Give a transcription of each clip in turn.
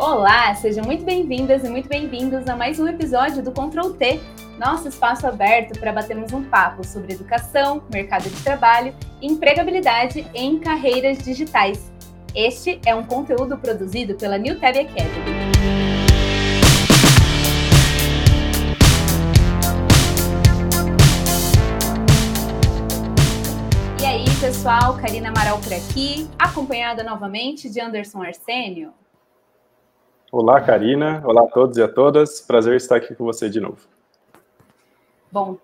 Olá, sejam muito bem-vindas e muito bem-vindos a mais um episódio do Control T, nosso espaço aberto para batermos um papo sobre educação, mercado de trabalho e empregabilidade em carreiras digitais. Este é um conteúdo produzido pela New Tab Academy. E aí, pessoal, Karina Amaral por aqui, acompanhada novamente de Anderson Arsênio. Olá, Karina. Olá a todos e a todas. Prazer estar aqui com você de novo. Bom,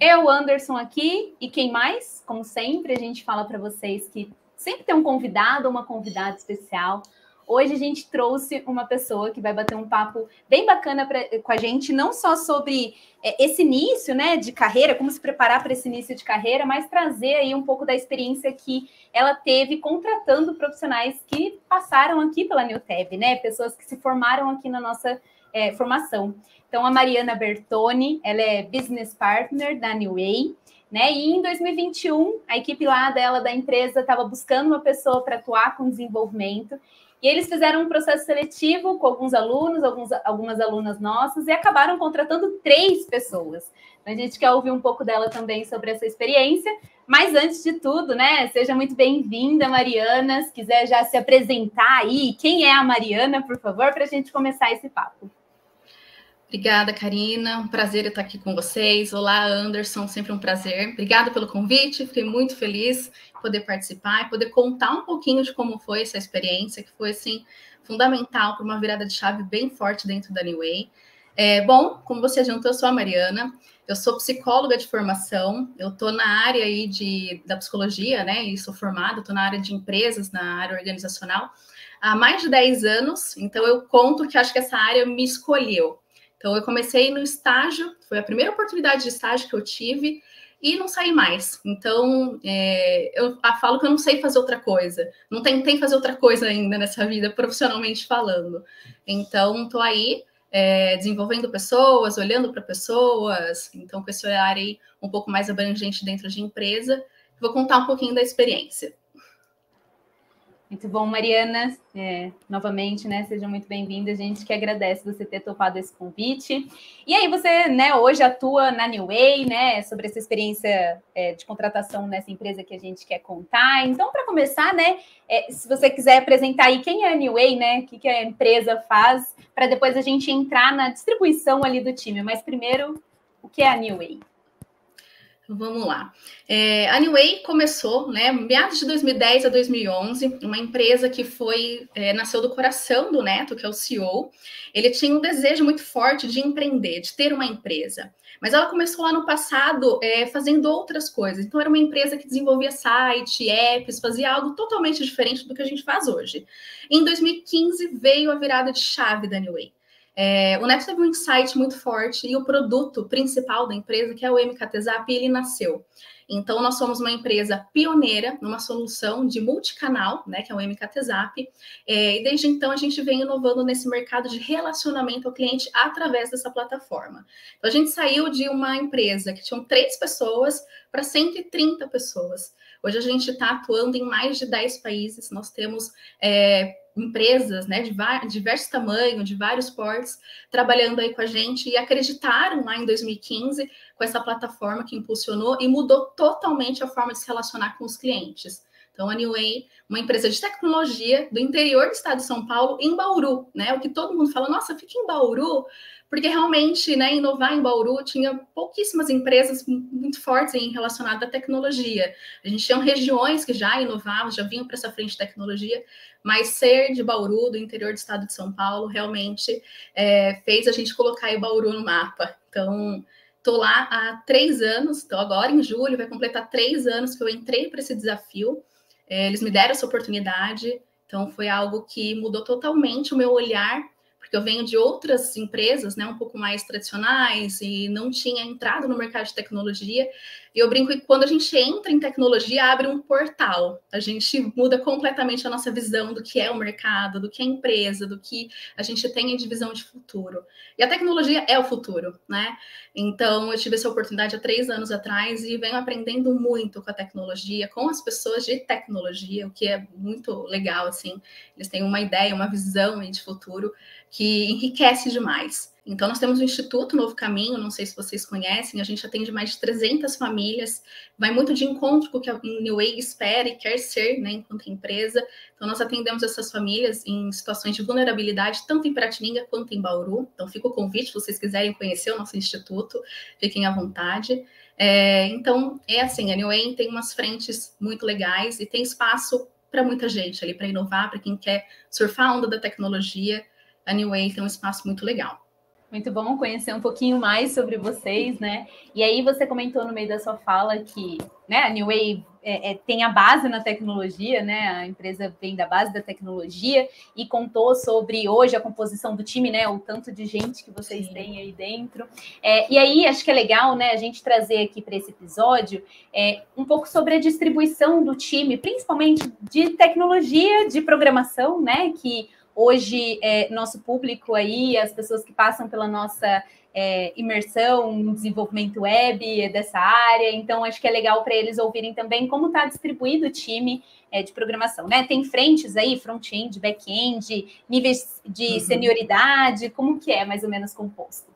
eu, Anderson, aqui e quem mais? Como sempre, a gente fala para vocês que sempre tem um convidado ou uma convidada especial. Hoje a gente trouxe uma pessoa que vai bater um papo bem bacana pra, com a gente, não só sobre é, esse início né, de carreira, como se preparar para esse início de carreira, mas trazer aí um pouco da experiência que ela teve contratando profissionais que passaram aqui pela Newtab, né? Pessoas que se formaram aqui na nossa é, formação. Então, a Mariana Bertoni, ela é business partner da New Way. Né? E em 2021, a equipe lá dela da empresa estava buscando uma pessoa para atuar com desenvolvimento e eles fizeram um processo seletivo com alguns alunos, alguns, algumas alunas nossas, e acabaram contratando três pessoas. Então, a gente quer ouvir um pouco dela também sobre essa experiência. Mas antes de tudo, né? Seja muito bem-vinda, Mariana. Se quiser já se apresentar aí, quem é a Mariana, por favor, para a gente começar esse papo. Obrigada, Karina. Um prazer estar aqui com vocês. Olá, Anderson. Sempre um prazer. Obrigada pelo convite. Fiquei muito feliz poder participar e poder contar um pouquinho de como foi essa experiência, que foi assim fundamental para uma virada de chave bem forte dentro da New Way. É, bom, como você adiantou, eu sou a Mariana, eu sou psicóloga de formação, eu estou na área aí de, da psicologia, né? E sou formada, estou na área de empresas, na área organizacional, há mais de 10 anos, então eu conto que acho que essa área me escolheu. Então eu comecei no estágio, foi a primeira oportunidade de estágio que eu tive, e não saí mais. Então, é, eu falo que eu não sei fazer outra coisa. Não tentei fazer outra coisa ainda nessa vida, profissionalmente falando. Então, estou aí é, desenvolvendo pessoas, olhando para pessoas. Então, com esse olhar aí um pouco mais abrangente dentro de empresa, vou contar um pouquinho da experiência. Muito bom, Mariana. É, novamente, né? Seja muito bem-vinda. A gente que agradece você ter topado esse convite. E aí, você, né, hoje atua na New Way, né? Sobre essa experiência é, de contratação nessa empresa que a gente quer contar. Então, para começar, né? É, se você quiser apresentar aí quem é a New Way, né? O que, que a empresa faz, para depois a gente entrar na distribuição ali do time. Mas primeiro, o que é a New Way? Vamos lá. É, a New Way começou, né, meados de 2010 a 2011, uma empresa que foi é, nasceu do coração do Neto, que é o CEO. Ele tinha um desejo muito forte de empreender, de ter uma empresa. Mas ela começou lá no passado é, fazendo outras coisas. Então era uma empresa que desenvolvia site, apps, fazia algo totalmente diferente do que a gente faz hoje. Em 2015 veio a virada de chave da New Way. É, o Neto teve um insight muito forte e o produto principal da empresa, que é o MKTZap, ele nasceu. Então, nós somos uma empresa pioneira numa solução de multicanal, né, que é o MKTZap, é, e desde então a gente vem inovando nesse mercado de relacionamento ao cliente através dessa plataforma. Então, a gente saiu de uma empresa que tinha três pessoas para 130 pessoas. Hoje a gente está atuando em mais de 10 países, nós temos é, empresas né, de diversos tamanhos, de vários portos, trabalhando aí com a gente e acreditaram lá em 2015 com essa plataforma que impulsionou e mudou totalmente a forma de se relacionar com os clientes. Então, a New Way, uma empresa de tecnologia do interior do estado de São Paulo, em Bauru, né? O que todo mundo fala, nossa, fica em Bauru, porque realmente, né, inovar em Bauru tinha pouquíssimas empresas muito fortes em relacionado à tecnologia. A gente tinha regiões que já inovavam, já vinham para essa frente de tecnologia, mas ser de Bauru, do interior do estado de São Paulo, realmente é, fez a gente colocar o Bauru no mapa. Então, estou lá há três anos, então agora em julho vai completar três anos que eu entrei para esse desafio. É, eles me deram essa oportunidade, então foi algo que mudou totalmente o meu olhar porque eu venho de outras empresas, né, um pouco mais tradicionais e não tinha entrado no mercado de tecnologia. E eu brinco que quando a gente entra em tecnologia, abre um portal. A gente muda completamente a nossa visão do que é o mercado, do que é a empresa, do que a gente tem de visão de futuro. E a tecnologia é o futuro, né? Então, eu tive essa oportunidade há três anos atrás e venho aprendendo muito com a tecnologia, com as pessoas de tecnologia, o que é muito legal, assim. Eles têm uma ideia, uma visão de futuro que enriquece demais. Então, nós temos o Instituto Novo Caminho, não sei se vocês conhecem, a gente atende mais de 300 famílias, vai muito de encontro com o que a New Way espera e quer ser, né, enquanto empresa. Então, nós atendemos essas famílias em situações de vulnerabilidade, tanto em Piratininga quanto em Bauru. Então, fica o convite, se vocês quiserem conhecer o nosso instituto, fiquem à vontade. É, então, é assim, a New Way tem umas frentes muito legais e tem espaço para muita gente ali, para inovar, para quem quer surfar a onda da tecnologia. A New Way tem um espaço muito legal. Muito bom conhecer um pouquinho mais sobre vocês, né? E aí você comentou no meio da sua fala que né, a New Wave é, é, tem a base na tecnologia, né? A empresa vem da base da tecnologia e contou sobre hoje a composição do time, né? O tanto de gente que vocês Sim. têm aí dentro. É, e aí acho que é legal, né? A gente trazer aqui para esse episódio é, um pouco sobre a distribuição do time, principalmente de tecnologia, de programação, né? Que Hoje, é, nosso público aí, as pessoas que passam pela nossa é, imersão desenvolvimento web dessa área, então acho que é legal para eles ouvirem também como está distribuído o time é, de programação, né? Tem frentes aí, front-end, back-end, níveis de uhum. senioridade, como que é mais ou menos composto?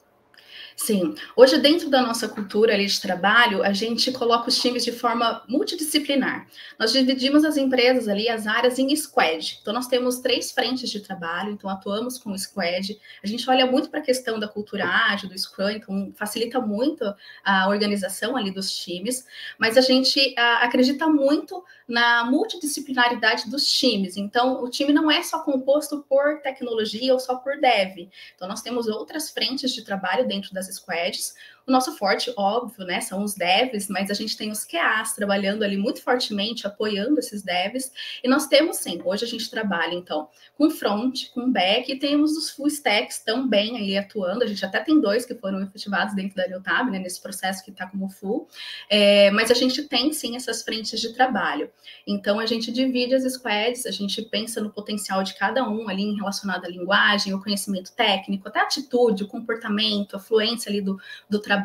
Sim. Hoje, dentro da nossa cultura ali de trabalho, a gente coloca os times de forma multidisciplinar. Nós dividimos as empresas ali, as áreas em squad. Então, nós temos três frentes de trabalho, então atuamos com o squad. A gente olha muito para a questão da cultura ágil, do Scrum, então facilita muito a organização ali dos times, mas a gente a, acredita muito na multidisciplinaridade dos times. Então, o time não é só composto por tecnologia ou só por dev. Então, nós temos outras frentes de trabalho dentro das squads. O nosso forte, óbvio, né, são os devs, mas a gente tem os QAs trabalhando ali muito fortemente, apoiando esses devs. E nós temos, sim, hoje a gente trabalha, então, com front, com back, e temos os full stacks também aí atuando. A gente até tem dois que foram efetivados dentro da Realtab, né, nesse processo que está como full. É, mas a gente tem, sim, essas frentes de trabalho. Então, a gente divide as squads, a gente pensa no potencial de cada um ali relacionado à linguagem, o conhecimento técnico, até a atitude, o comportamento, a fluência ali do, do trabalho,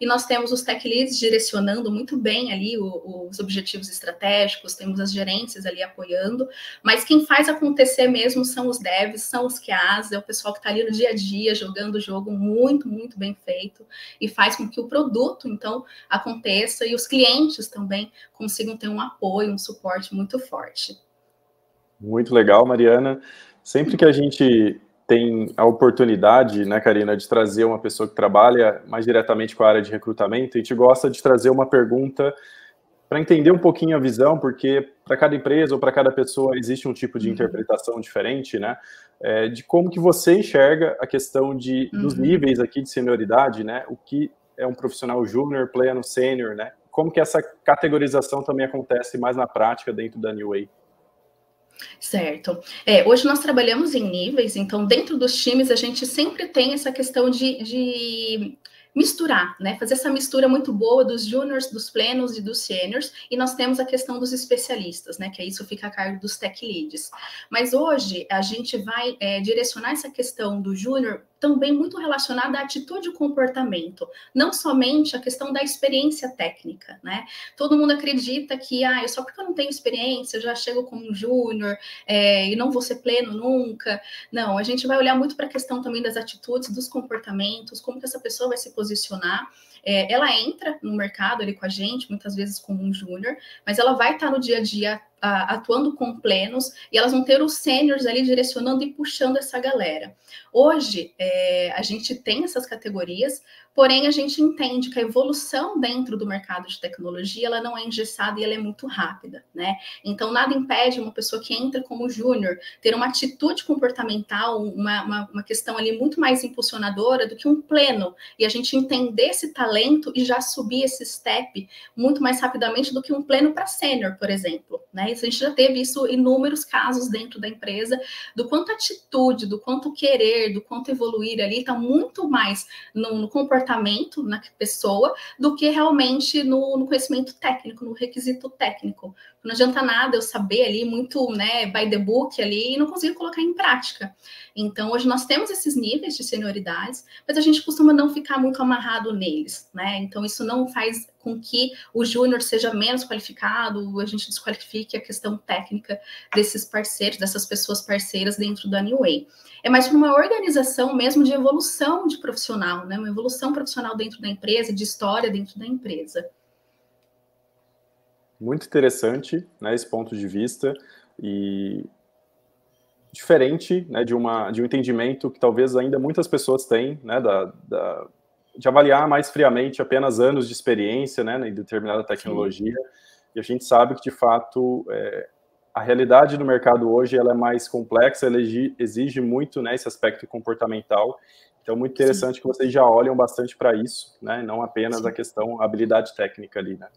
e nós temos os tech leads direcionando muito bem ali o, os objetivos estratégicos, temos as gerências ali apoiando, mas quem faz acontecer mesmo são os devs, são os QAs, é o pessoal que está ali no dia a dia jogando o jogo muito, muito bem feito e faz com que o produto, então, aconteça e os clientes também consigam ter um apoio, um suporte muito forte. Muito legal, Mariana. Sempre que a gente tem a oportunidade, né, Karina, de trazer uma pessoa que trabalha mais diretamente com a área de recrutamento, a gente gosta de trazer uma pergunta para entender um pouquinho a visão, porque para cada empresa ou para cada pessoa existe um tipo de uhum. interpretação diferente, né, é, de como que você enxerga a questão de, uhum. dos níveis aqui de senioridade, né, o que é um profissional júnior, pleno, sênior, né, como que essa categorização também acontece mais na prática dentro da New Way? Certo. É, hoje nós trabalhamos em níveis, então dentro dos times a gente sempre tem essa questão de, de misturar, né? Fazer essa mistura muito boa dos juniors, dos plenos e dos seniors, e nós temos a questão dos especialistas, né? Que isso fica a cargo dos tech leads. Mas hoje a gente vai é, direcionar essa questão do júnior também muito relacionada à atitude e comportamento, não somente a questão da experiência técnica, né? Todo mundo acredita que, ah, só porque eu não tenho experiência, eu já chego como um júnior é, e não vou ser pleno nunca. Não, a gente vai olhar muito para a questão também das atitudes, dos comportamentos, como que essa pessoa vai se posicionar. É, ela entra no mercado ali com a gente, muitas vezes como um júnior, mas ela vai estar no dia a dia atuando com plenos e elas vão ter os sêniores ali direcionando e puxando essa galera. Hoje, é, a gente tem essas categorias, Porém, a gente entende que a evolução dentro do mercado de tecnologia ela não é engessada e ela é muito rápida, né? Então, nada impede uma pessoa que entra como júnior ter uma atitude comportamental, uma, uma, uma, questão ali muito mais impulsionadora do que um pleno, e a gente entender esse talento e já subir esse step muito mais rapidamente do que um pleno para sênior, por exemplo, né? Isso, a gente já teve isso inúmeros casos dentro da empresa, do quanto atitude, do quanto querer, do quanto evoluir ali, está muito mais no, no comportamento comportamento na pessoa do que realmente no, no conhecimento técnico, no requisito técnico. Não adianta nada eu saber ali muito, né, by the book ali e não conseguir colocar em prática. Então, hoje nós temos esses níveis de senioridades, mas a gente costuma não ficar muito amarrado neles, né? Então, isso não faz com que o júnior seja menos qualificado, a gente desqualifique a questão técnica desses parceiros, dessas pessoas parceiras dentro da New Way. É mais uma organização mesmo de evolução de profissional, né? Uma evolução profissional dentro da empresa, de história dentro da empresa. Muito interessante, né, esse ponto de vista e diferente, né, de uma de um entendimento que talvez ainda muitas pessoas têm, né, da, da de avaliar mais friamente apenas anos de experiência, né, em determinada tecnologia. Sim. E a gente sabe que de fato é, a realidade do mercado hoje ela é mais complexa, ela exige muito, né, esse aspecto comportamental. Então, muito interessante Sim. que vocês já olham bastante para isso, né, não apenas Sim. a questão habilidade técnica ali, né.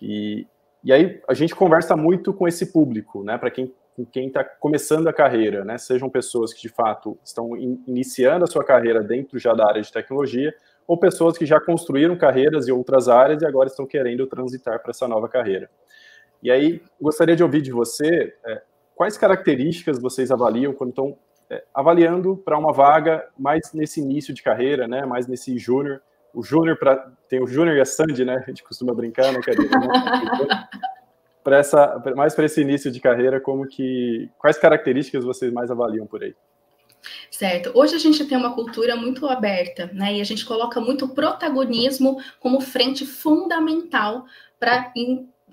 E, e aí a gente conversa muito com esse público, né, para quem quem está começando a carreira, né, sejam pessoas que de fato estão in, iniciando a sua carreira dentro já da área de tecnologia, ou pessoas que já construíram carreiras em outras áreas e agora estão querendo transitar para essa nova carreira. E aí, gostaria de ouvir de você é, quais características vocês avaliam quando estão é, avaliando para uma vaga mais nesse início de carreira, né, mais nesse júnior. O júnior para tem o júnior e a Sandy, né? A gente costuma brincar, né, Karina? Né? para essa mais para esse início de carreira, como que quais características vocês mais avaliam por aí? Certo. Hoje a gente tem uma cultura muito aberta, né? E a gente coloca muito protagonismo como frente fundamental para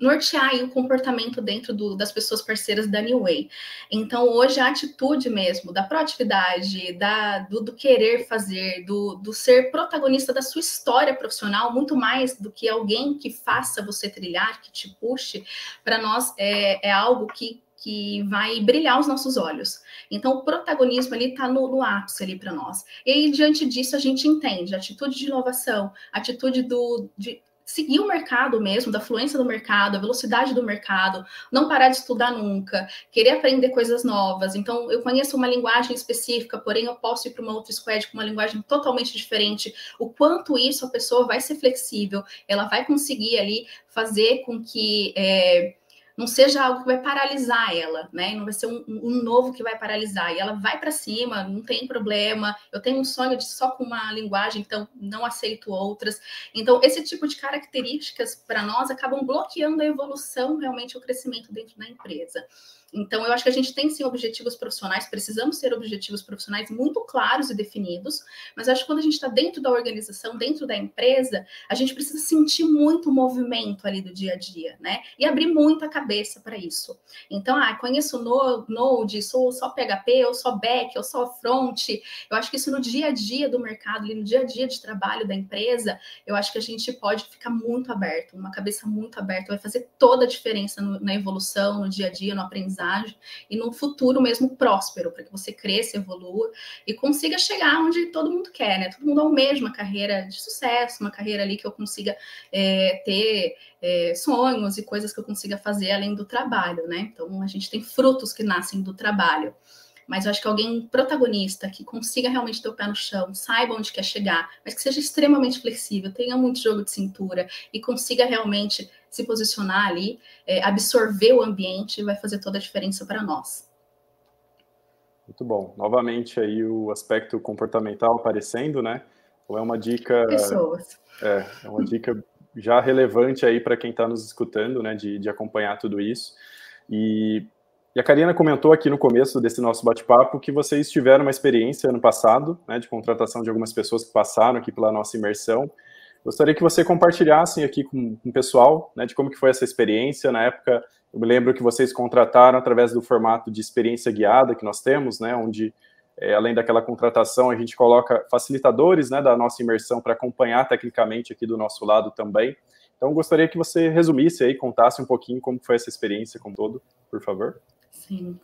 nortear o comportamento dentro do, das pessoas parceiras da New Way. Então, hoje, a atitude mesmo, da proatividade, da, do, do querer fazer, do, do, ser protagonista da sua história profissional, muito mais do que alguém que faça você trilhar, que te puxe, para nós é, é algo que que vai brilhar os nossos olhos. Então, o protagonismo ali está no, no, ápice ali para nós. E aí, diante disso, a gente entende a atitude de inovação, a atitude do, de seguir o mercado mesmo, da fluência do mercado, a velocidade do mercado, não parar de estudar nunca, querer aprender coisas novas. Então, eu conheço uma linguagem específica, porém eu posso ir para uma outra squad com uma linguagem totalmente diferente. O quanto isso a pessoa vai ser flexível, ela vai conseguir ali fazer com que é, não seja algo que vai paralisar ela, né? Não vai ser um, um novo que vai paralisar. E ela vai para cima, não tem problema. Eu tenho um sonho de só com uma linguagem, então não aceito outras. Então, esse tipo de características para nós acabam bloqueando a evolução, realmente, o crescimento dentro da empresa. Então, eu acho que a gente tem sim objetivos profissionais, precisamos ter objetivos profissionais muito claros e definidos, mas acho que quando a gente está dentro da organização, dentro da empresa, a gente precisa sentir muito o movimento ali do dia a dia, né? E abrir muito a cabeça para isso. Então, ah, conheço Node, sou só PHP, eu sou back, eu sou front. Eu acho que isso no dia a dia do mercado, no dia a dia de trabalho da empresa, eu acho que a gente pode ficar muito aberto, uma cabeça muito aberta, vai fazer toda a diferença no, na evolução, no dia a dia, no aprendizado aprendizagem e num futuro mesmo próspero, para que você cresça, evolua e consiga chegar onde todo mundo quer, né? Todo mundo almeja uma carreira de sucesso, uma carreira ali que eu consiga é, ter é, sonhos e coisas que eu consiga fazer além do trabalho, né? Então a gente tem frutos que nascem do trabalho mas eu acho que alguém protagonista, que consiga realmente ter o pé no chão, saiba onde quer chegar, mas que seja extremamente flexível, tenha muito jogo de cintura e consiga realmente se posicionar ali, é, absorver o ambiente, vai fazer toda a diferença para nós. Muito bom. Novamente aí o aspecto comportamental aparecendo, né? Ou é uma dica. Pessoas. É, é uma dica já relevante aí para quem está nos escutando, né? De, de acompanhar tudo isso. E e a Karina comentou aqui no começo desse nosso bate-papo que vocês tiveram uma experiência ano passado, né, de contratação de algumas pessoas que passaram aqui pela nossa imersão. Gostaria que você compartilhasse aqui com, com o pessoal, né, de como que foi essa experiência. Na época, eu me lembro que vocês contrataram através do formato de experiência guiada que nós temos, né, onde é, além daquela contratação, a gente coloca facilitadores né, da nossa imersão para acompanhar tecnicamente aqui do nosso lado também. Então, gostaria que você resumisse aí, contasse um pouquinho como foi essa experiência como todo, por favor. Sim.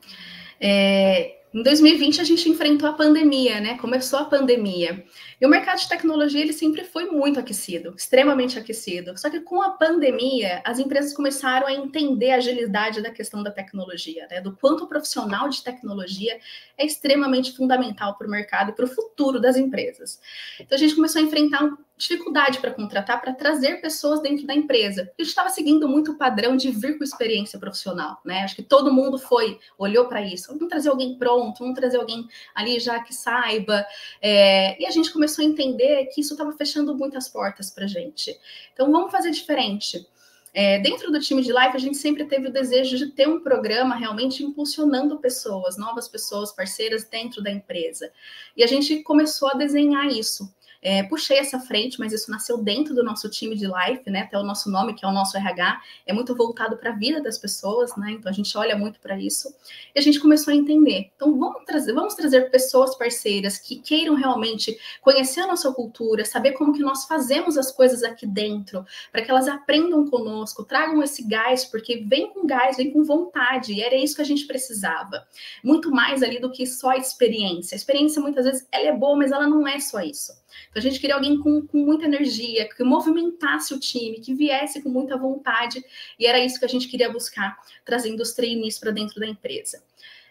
É, Em 2020 a gente enfrentou a pandemia, né? Começou a pandemia. E o mercado de tecnologia ele sempre foi muito aquecido, extremamente aquecido. Só que com a pandemia, as empresas começaram a entender a agilidade da questão da tecnologia, né? Do quanto o profissional de tecnologia é extremamente fundamental para o mercado e para o futuro das empresas. Então a gente começou a enfrentar dificuldade para contratar, para trazer pessoas dentro da empresa. A gente estava seguindo muito o padrão de vir com experiência profissional, né? Acho que todo mundo foi, olhou para isso. Vamos trazer alguém pronto, vamos trazer alguém ali já que saiba. É, e a gente começou a entender que isso estava fechando muitas portas para a gente. Então, vamos fazer diferente. É, dentro do time de live, a gente sempre teve o desejo de ter um programa realmente impulsionando pessoas, novas pessoas, parceiras dentro da empresa. E a gente começou a desenhar isso. É, puxei essa frente, mas isso nasceu dentro do nosso time de life, né? Até o nosso nome, que é o nosso RH, é muito voltado para a vida das pessoas, né? Então a gente olha muito para isso. E a gente começou a entender. Então vamos trazer, vamos trazer pessoas parceiras que queiram realmente conhecer a nossa cultura, saber como que nós fazemos as coisas aqui dentro, para que elas aprendam conosco, tragam esse gás, porque vem com gás, vem com vontade, e era isso que a gente precisava. Muito mais ali do que só a experiência. A experiência muitas vezes ela é boa, mas ela não é só isso. Então, a gente queria alguém com, com muita energia, que movimentasse o time, que viesse com muita vontade, e era isso que a gente queria buscar, trazendo os trainees para dentro da empresa.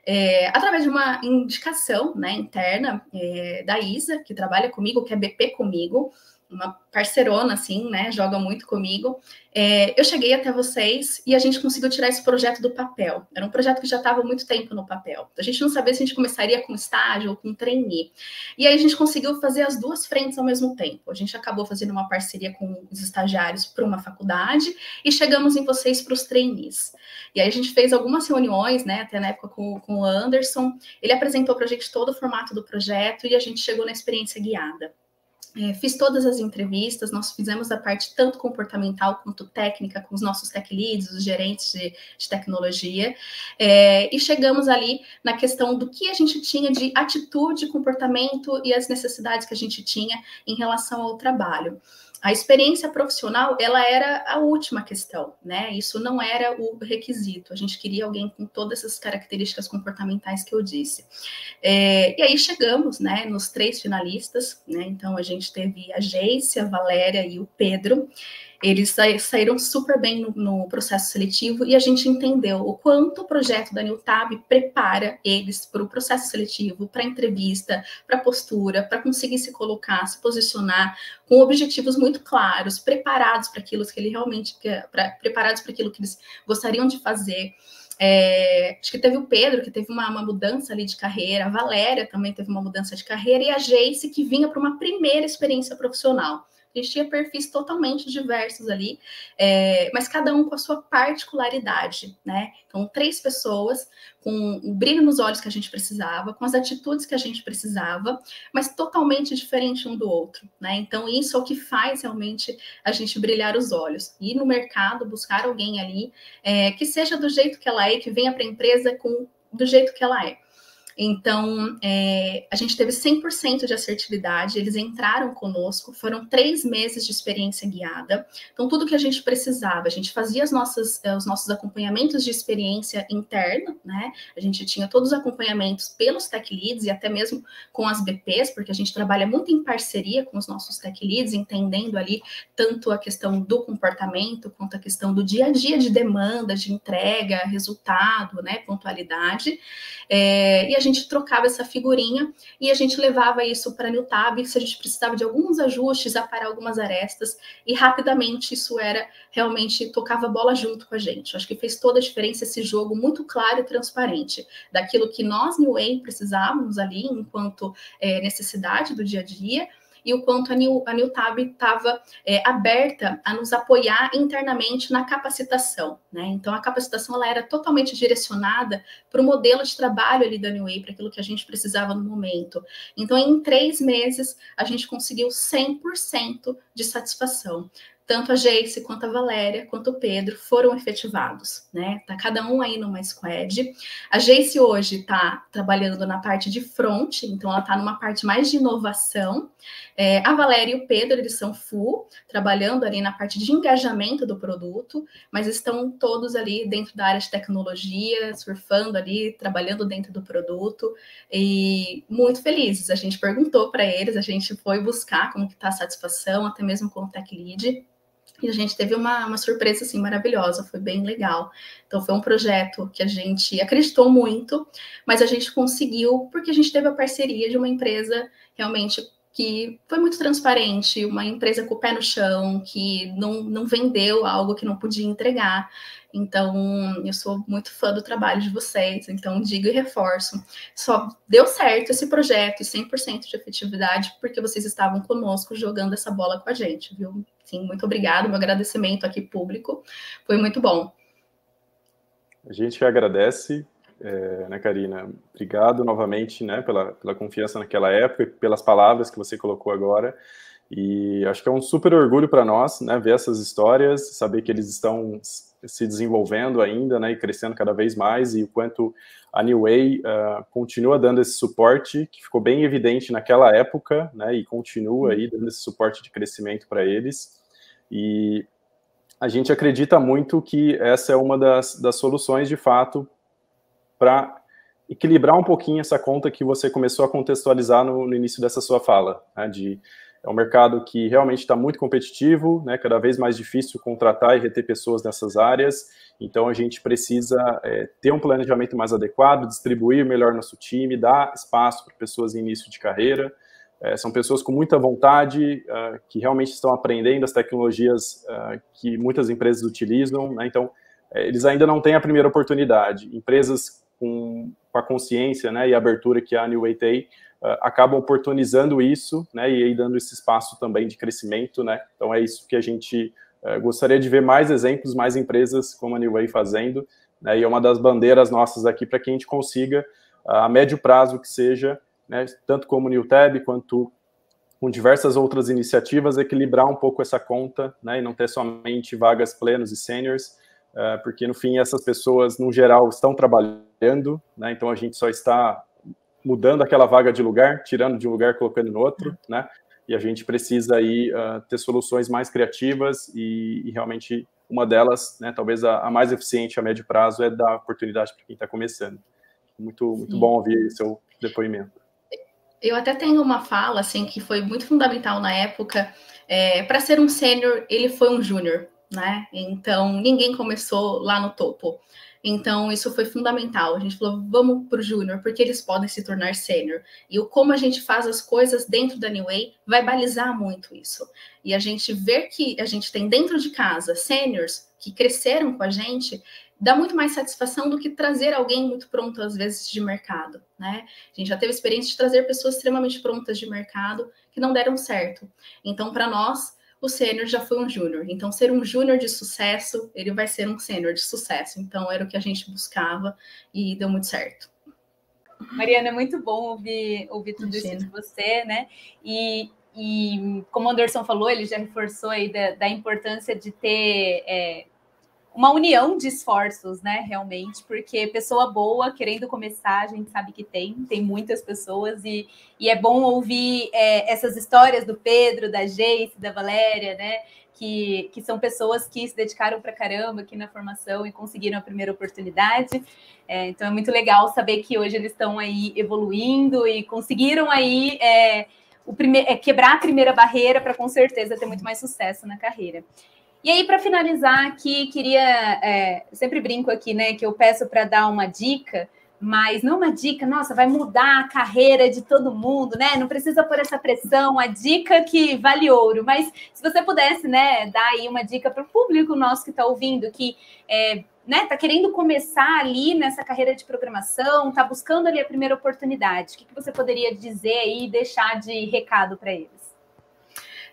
É, através de uma indicação né, interna é, da Isa, que trabalha comigo, que é BP comigo, uma parceirona, assim, né? Joga muito comigo. É, eu cheguei até vocês e a gente conseguiu tirar esse projeto do papel. Era um projeto que já estava muito tempo no papel. A gente não sabia se a gente começaria com estágio ou com trainee. E aí a gente conseguiu fazer as duas frentes ao mesmo tempo. A gente acabou fazendo uma parceria com os estagiários para uma faculdade e chegamos em vocês para os trainees. E aí a gente fez algumas reuniões, né? Até na época com, com o Anderson. Ele apresentou para a gente todo o formato do projeto e a gente chegou na experiência guiada. É, fiz todas as entrevistas, nós fizemos a parte tanto comportamental quanto técnica com os nossos tech leads, os gerentes de, de tecnologia, é, e chegamos ali na questão do que a gente tinha de atitude, comportamento e as necessidades que a gente tinha em relação ao trabalho a experiência profissional ela era a última questão, né? Isso não era o requisito. A gente queria alguém com todas essas características comportamentais que eu disse. É, e aí chegamos, né, nos três finalistas, né? Então a gente teve a Geice, a Valéria e o Pedro. Eles saíram super bem no, no, processo seletivo e a gente entendeu o quanto o projeto da Newtab prepara eles para o processo seletivo, para entrevista, para postura, para conseguir se colocar, se posicionar com objetivos muito claros, preparados para aquilo que ele realmente pra, preparados para aquilo que eles gostariam de fazer. É, acho que teve o Pedro, que teve uma, uma, mudança ali de carreira, a Valéria também teve uma mudança de carreira, e a Jace, que vinha para uma primeira experiência profissional. A gente tinha perfis totalmente diversos ali, é, mas cada um com a sua particularidade, né? Então, três pessoas com o brilho nos olhos que a gente precisava, com as atitudes que a gente precisava, mas totalmente diferente um do outro, né? Então, isso é o que faz realmente a gente brilhar os olhos. Ir no mercado, buscar alguém ali é, que seja do jeito que ela é, que venha para a empresa com do jeito que ela é. Então, é, a gente teve 100% de assertividade, eles entraram conosco, foram três meses de experiência guiada. Então, tudo que a gente precisava, a gente fazia as nossas, eh, os nossos acompanhamentos de experiência interna, né? A gente tinha todos os acompanhamentos pelos tech leads e até mesmo com as BPs, porque a gente trabalha muito em parceria com os nossos tech leads, entendendo ali tanto a questão do comportamento quanto a questão do dia a dia de demanda, de entrega, resultado, né? Pontualidade. É, e a gente trocava essa figurinha e a gente levava isso para a Newtab, se a gente precisava de alguns ajustes, aparar algumas arestas, e rapidamente isso era realmente tocava bola junto com a gente. Acho que fez toda a diferença esse jogo muito claro e transparente daquilo que nós, New Way, precisávamos ali enquanto é, necessidade do dia a dia e o quanto a New, a New Tab estava é, aberta a nos apoiar internamente na capacitação. Né? Então, a capacitação ela era totalmente direcionada para o modelo de trabalho ali da New Way, para aquilo que a gente precisava no momento. Então, em três meses, a gente conseguiu 100% de satisfação tanto a Jace, quanto a Valéria, quanto o Pedro foram efetivados, né? Tá cada um aí numa squad. A Jace hoje está trabalhando na parte de front, então ela está numa parte mais de inovação. É, a Valéria e o Pedro, eles são full, trabalhando ali na parte de engajamento do produto, mas estão todos ali dentro da área de tecnologia, surfando ali, trabalhando dentro do produto e muito felizes. A gente perguntou para eles, a gente foi buscar como que está a satisfação, até mesmo com o Tech Lead. E a gente teve uma, uma surpresa assim maravilhosa, foi bem legal. Então foi um projeto que a gente acreditou muito, mas a gente conseguiu porque a gente teve a parceria de uma empresa realmente que foi muito transparente, uma empresa com o pé no chão, que não, não vendeu algo que não podia entregar. Então, eu sou muito fã do trabalho de vocês, então digo e reforço. Só deu certo esse projeto e 100% de efetividade porque vocês estavam conosco jogando essa bola com a gente, viu? Sim, muito obrigado, meu agradecimento aqui público, foi muito bom. A gente agradece, é, né, Karina? Obrigado novamente, né, pela, pela confiança naquela época e pelas palavras que você colocou agora. E acho que é um super orgulho para nós, né, ver essas histórias, saber que eles estão se desenvolvendo ainda, né, e crescendo cada vez mais, e o quanto a New Way uh, continua dando esse suporte, que ficou bem evidente naquela época, né, e continua aí dando esse suporte de crescimento para eles. E a gente acredita muito que essa é uma das, das soluções, de fato, para equilibrar um pouquinho essa conta que você começou a contextualizar no, no início dessa sua fala, né, de é um mercado que realmente está muito competitivo, né, cada vez mais difícil contratar e reter pessoas nessas áreas. Então a gente precisa é, ter um planejamento mais adequado, distribuir melhor nosso time, dar espaço para pessoas em início de carreira. É, são pessoas com muita vontade, uh, que realmente estão aprendendo as tecnologias uh, que muitas empresas utilizam. Né? Então é, eles ainda não têm a primeira oportunidade. Empresas com, com a consciência né, e a abertura que a New Way tem, uh, acabam oportunizando isso, né, e aí dando esse espaço também de crescimento, né, então é isso que a gente gostaria de ver mais exemplos, mais empresas como a New Way fazendo, né, e é uma das bandeiras nossas aqui para que a gente consiga, a médio prazo que seja, né, tanto como o New Tab, quanto com diversas outras iniciativas, equilibrar um pouco essa conta, né, e não ter somente vagas plenos e seniors, porque no fim essas pessoas, no geral, estão trabalhando, né, então a gente só está mudando aquela vaga de lugar, tirando de um lugar, colocando no outro, né? E a gente precisa aí uh, ter soluções mais criativas e, e realmente uma delas, né, talvez a, a, mais eficiente a médio prazo é dar oportunidade para quem está começando. Muito, muito bom ouvir seu depoimento. Eu até tenho uma fala assim que foi muito fundamental na época. É, para ser um sênior, ele foi um júnior, né? Então ninguém começou lá no topo. Então, isso foi fundamental. A gente falou, vamos para o júnior, porque eles podem se tornar sênior. E o como a gente faz as coisas dentro da New Way vai balizar muito isso. E a gente ver que a gente tem dentro de casa sêniors que cresceram com a gente, dá muito mais satisfação do que trazer alguém muito pronto, às vezes, de mercado, né? A gente já teve experiência de trazer pessoas extremamente prontas de mercado que não deram certo. Então, para nós, o sênior já foi um júnior. Então, ser um júnior de sucesso, ele vai ser um sênior de sucesso. Então, era o que a gente buscava e deu muito certo. Mariana, é muito bom ouvir, ouvir tudo Imagina. isso de você, né? E, e como o Anderson falou, ele já reforçou aí da, da importância de ter é, uma união de esforços, né, realmente, porque pessoa boa querendo começar, a gente sabe que tem, tem muitas pessoas, e, e é bom ouvir é, essas histórias do Pedro, da Geice, da Valéria, né, que, que são pessoas que se dedicaram para caramba aqui na formação e conseguiram a primeira oportunidade. É, então é muito legal saber que hoje eles estão aí evoluindo e conseguiram aí é, o primeir, é, quebrar a primeira barreira para com certeza ter muito mais sucesso na carreira. E aí, para finalizar aqui, queria. É, sempre brinco aqui, né? Que eu peço para dar uma dica, mas não uma dica, nossa, vai mudar a carreira de todo mundo, né? Não precisa pôr essa pressão, a dica que vale ouro. Mas se você pudesse, né, dar aí uma dica para o público nosso que está ouvindo, que é, né, tá querendo começar ali nessa carreira de programação, tá buscando ali a primeira oportunidade, o que, que você poderia dizer aí deixar de recado para eles?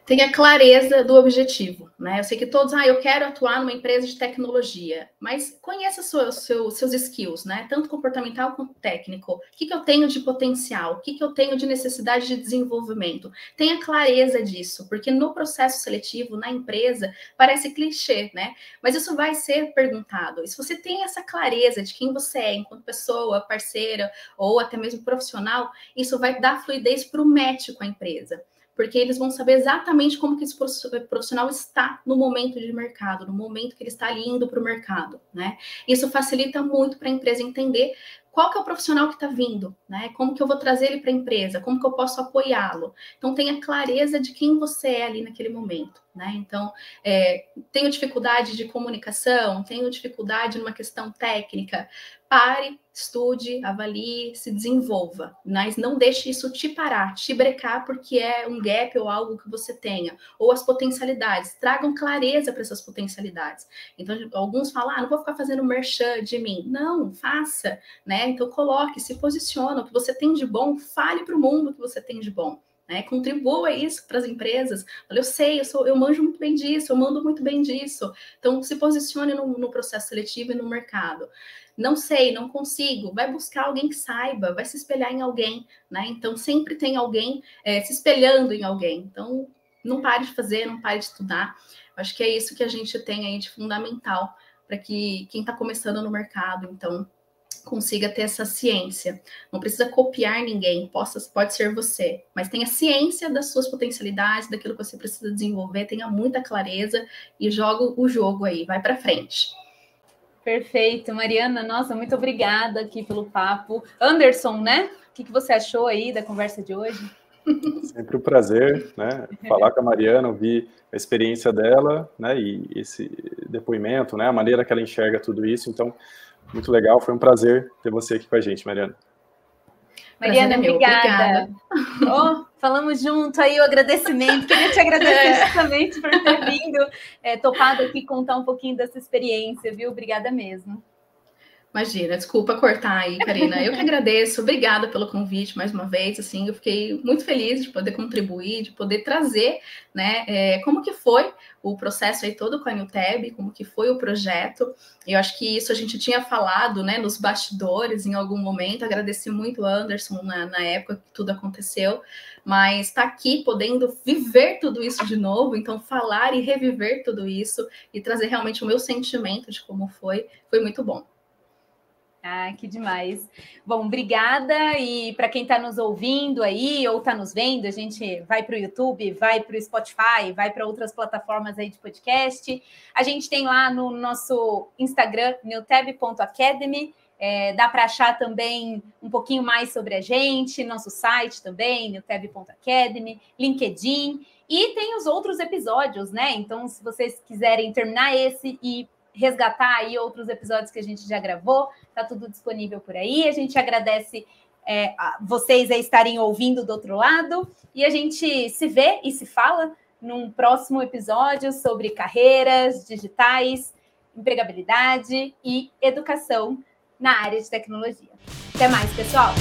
Tenha clareza do objetivo, né? Eu sei que todos, ah, eu quero atuar numa empresa de tecnologia, mas conheça seu, seu, seus skills, né? Tanto comportamental quanto técnico. O que, que eu tenho de potencial? O que, que eu tenho de necessidade de desenvolvimento? Tenha clareza disso, porque no processo seletivo, na empresa, parece clichê, né? Mas isso vai ser perguntado. E se você tem essa clareza de quem você é enquanto pessoa, parceira ou até mesmo profissional, isso vai dar fluidez para o match com a empresa porque eles vão saber exatamente como que esse profissional está no momento de mercado, no momento que ele está indo para o mercado, né? Isso facilita muito para a empresa entender qual que é o profissional que está vindo, né? Como que eu vou trazer ele para a empresa? Como que eu posso apoiá-lo? Então tenha clareza de quem você é ali naquele momento, né? Então é, tenho dificuldade de comunicação, tenho dificuldade numa questão técnica, pare, estude, avalie, se desenvolva, mas não deixe isso te parar, te brecar porque é um gap ou algo que você tenha, ou as potencialidades, tragam clareza para essas potencialidades. Então, alguns falam, ah, não vou ficar fazendo merchan de mim. Não, faça, né? Então, coloque, se posicione, o que você tem de bom, fale para o mundo o que você tem de bom. Né, contribua isso para as empresas. eu sei, eu, sou, eu manjo muito bem disso, eu mando muito bem disso. Então, se posicione no, no processo seletivo e no mercado não sei, não consigo, vai buscar alguém que saiba, vai se espelhar em alguém, né? Então sempre tem alguém é, se espelhando em alguém. Então não pare de fazer, não pare de estudar. Acho que é isso que a gente tem aí de fundamental para que quem está começando no mercado, então consiga ter essa ciência. Não precisa copiar ninguém, pode ser você, mas tenha ciência das suas potencialidades, daquilo que você precisa desenvolver, tenha muita clareza e joga o jogo aí, vai para frente. Perfeito, Mariana. Nossa, muito obrigada aqui pelo papo. Anderson, né? O que, que você achou aí da conversa de hoje? Sempre um prazer, né? Falar com a Mariana, ouvir a experiência dela, né? E esse depoimento, né? A maneira que ela enxerga tudo isso. Então, muito legal. Foi um prazer ter você aqui com a gente, Mariana. Mariana, obrigada. Oh, falamos junto aí o agradecimento. Queria te agradecer é. justamente por ter vindo, é, topado aqui contar um pouquinho dessa experiência, viu? Obrigada mesmo. Imagina, desculpa cortar aí, Karina. Eu que agradeço, obrigada pelo convite mais uma vez. Assim, eu fiquei muito feliz de poder contribuir, de poder trazer, né, é, como que foi o processo aí todo com a Newtab, como que foi o projeto. Eu acho que isso a gente tinha falado, né, nos bastidores em algum momento. Agradeci muito o Anderson na, na época que tudo aconteceu, mas está aqui podendo viver tudo isso de novo, então falar e reviver tudo isso e trazer realmente o meu sentimento de como foi, foi muito bom. Ah, que demais. Bom, obrigada. E para quem está nos ouvindo aí ou está nos vendo, a gente vai para o YouTube, vai para o Spotify, vai para outras plataformas aí de podcast. A gente tem lá no nosso Instagram, newtab.academy. É, dá para achar também um pouquinho mais sobre a gente, nosso site também, newtab.academy, LinkedIn. E tem os outros episódios, né? Então, se vocês quiserem terminar esse e resgatar aí outros episódios que a gente já gravou, tá tudo disponível por aí. A gente agradece é, vocês a estarem ouvindo do outro lado e a gente se vê e se fala num próximo episódio sobre carreiras digitais, empregabilidade e educação na área de tecnologia. Até mais, pessoal!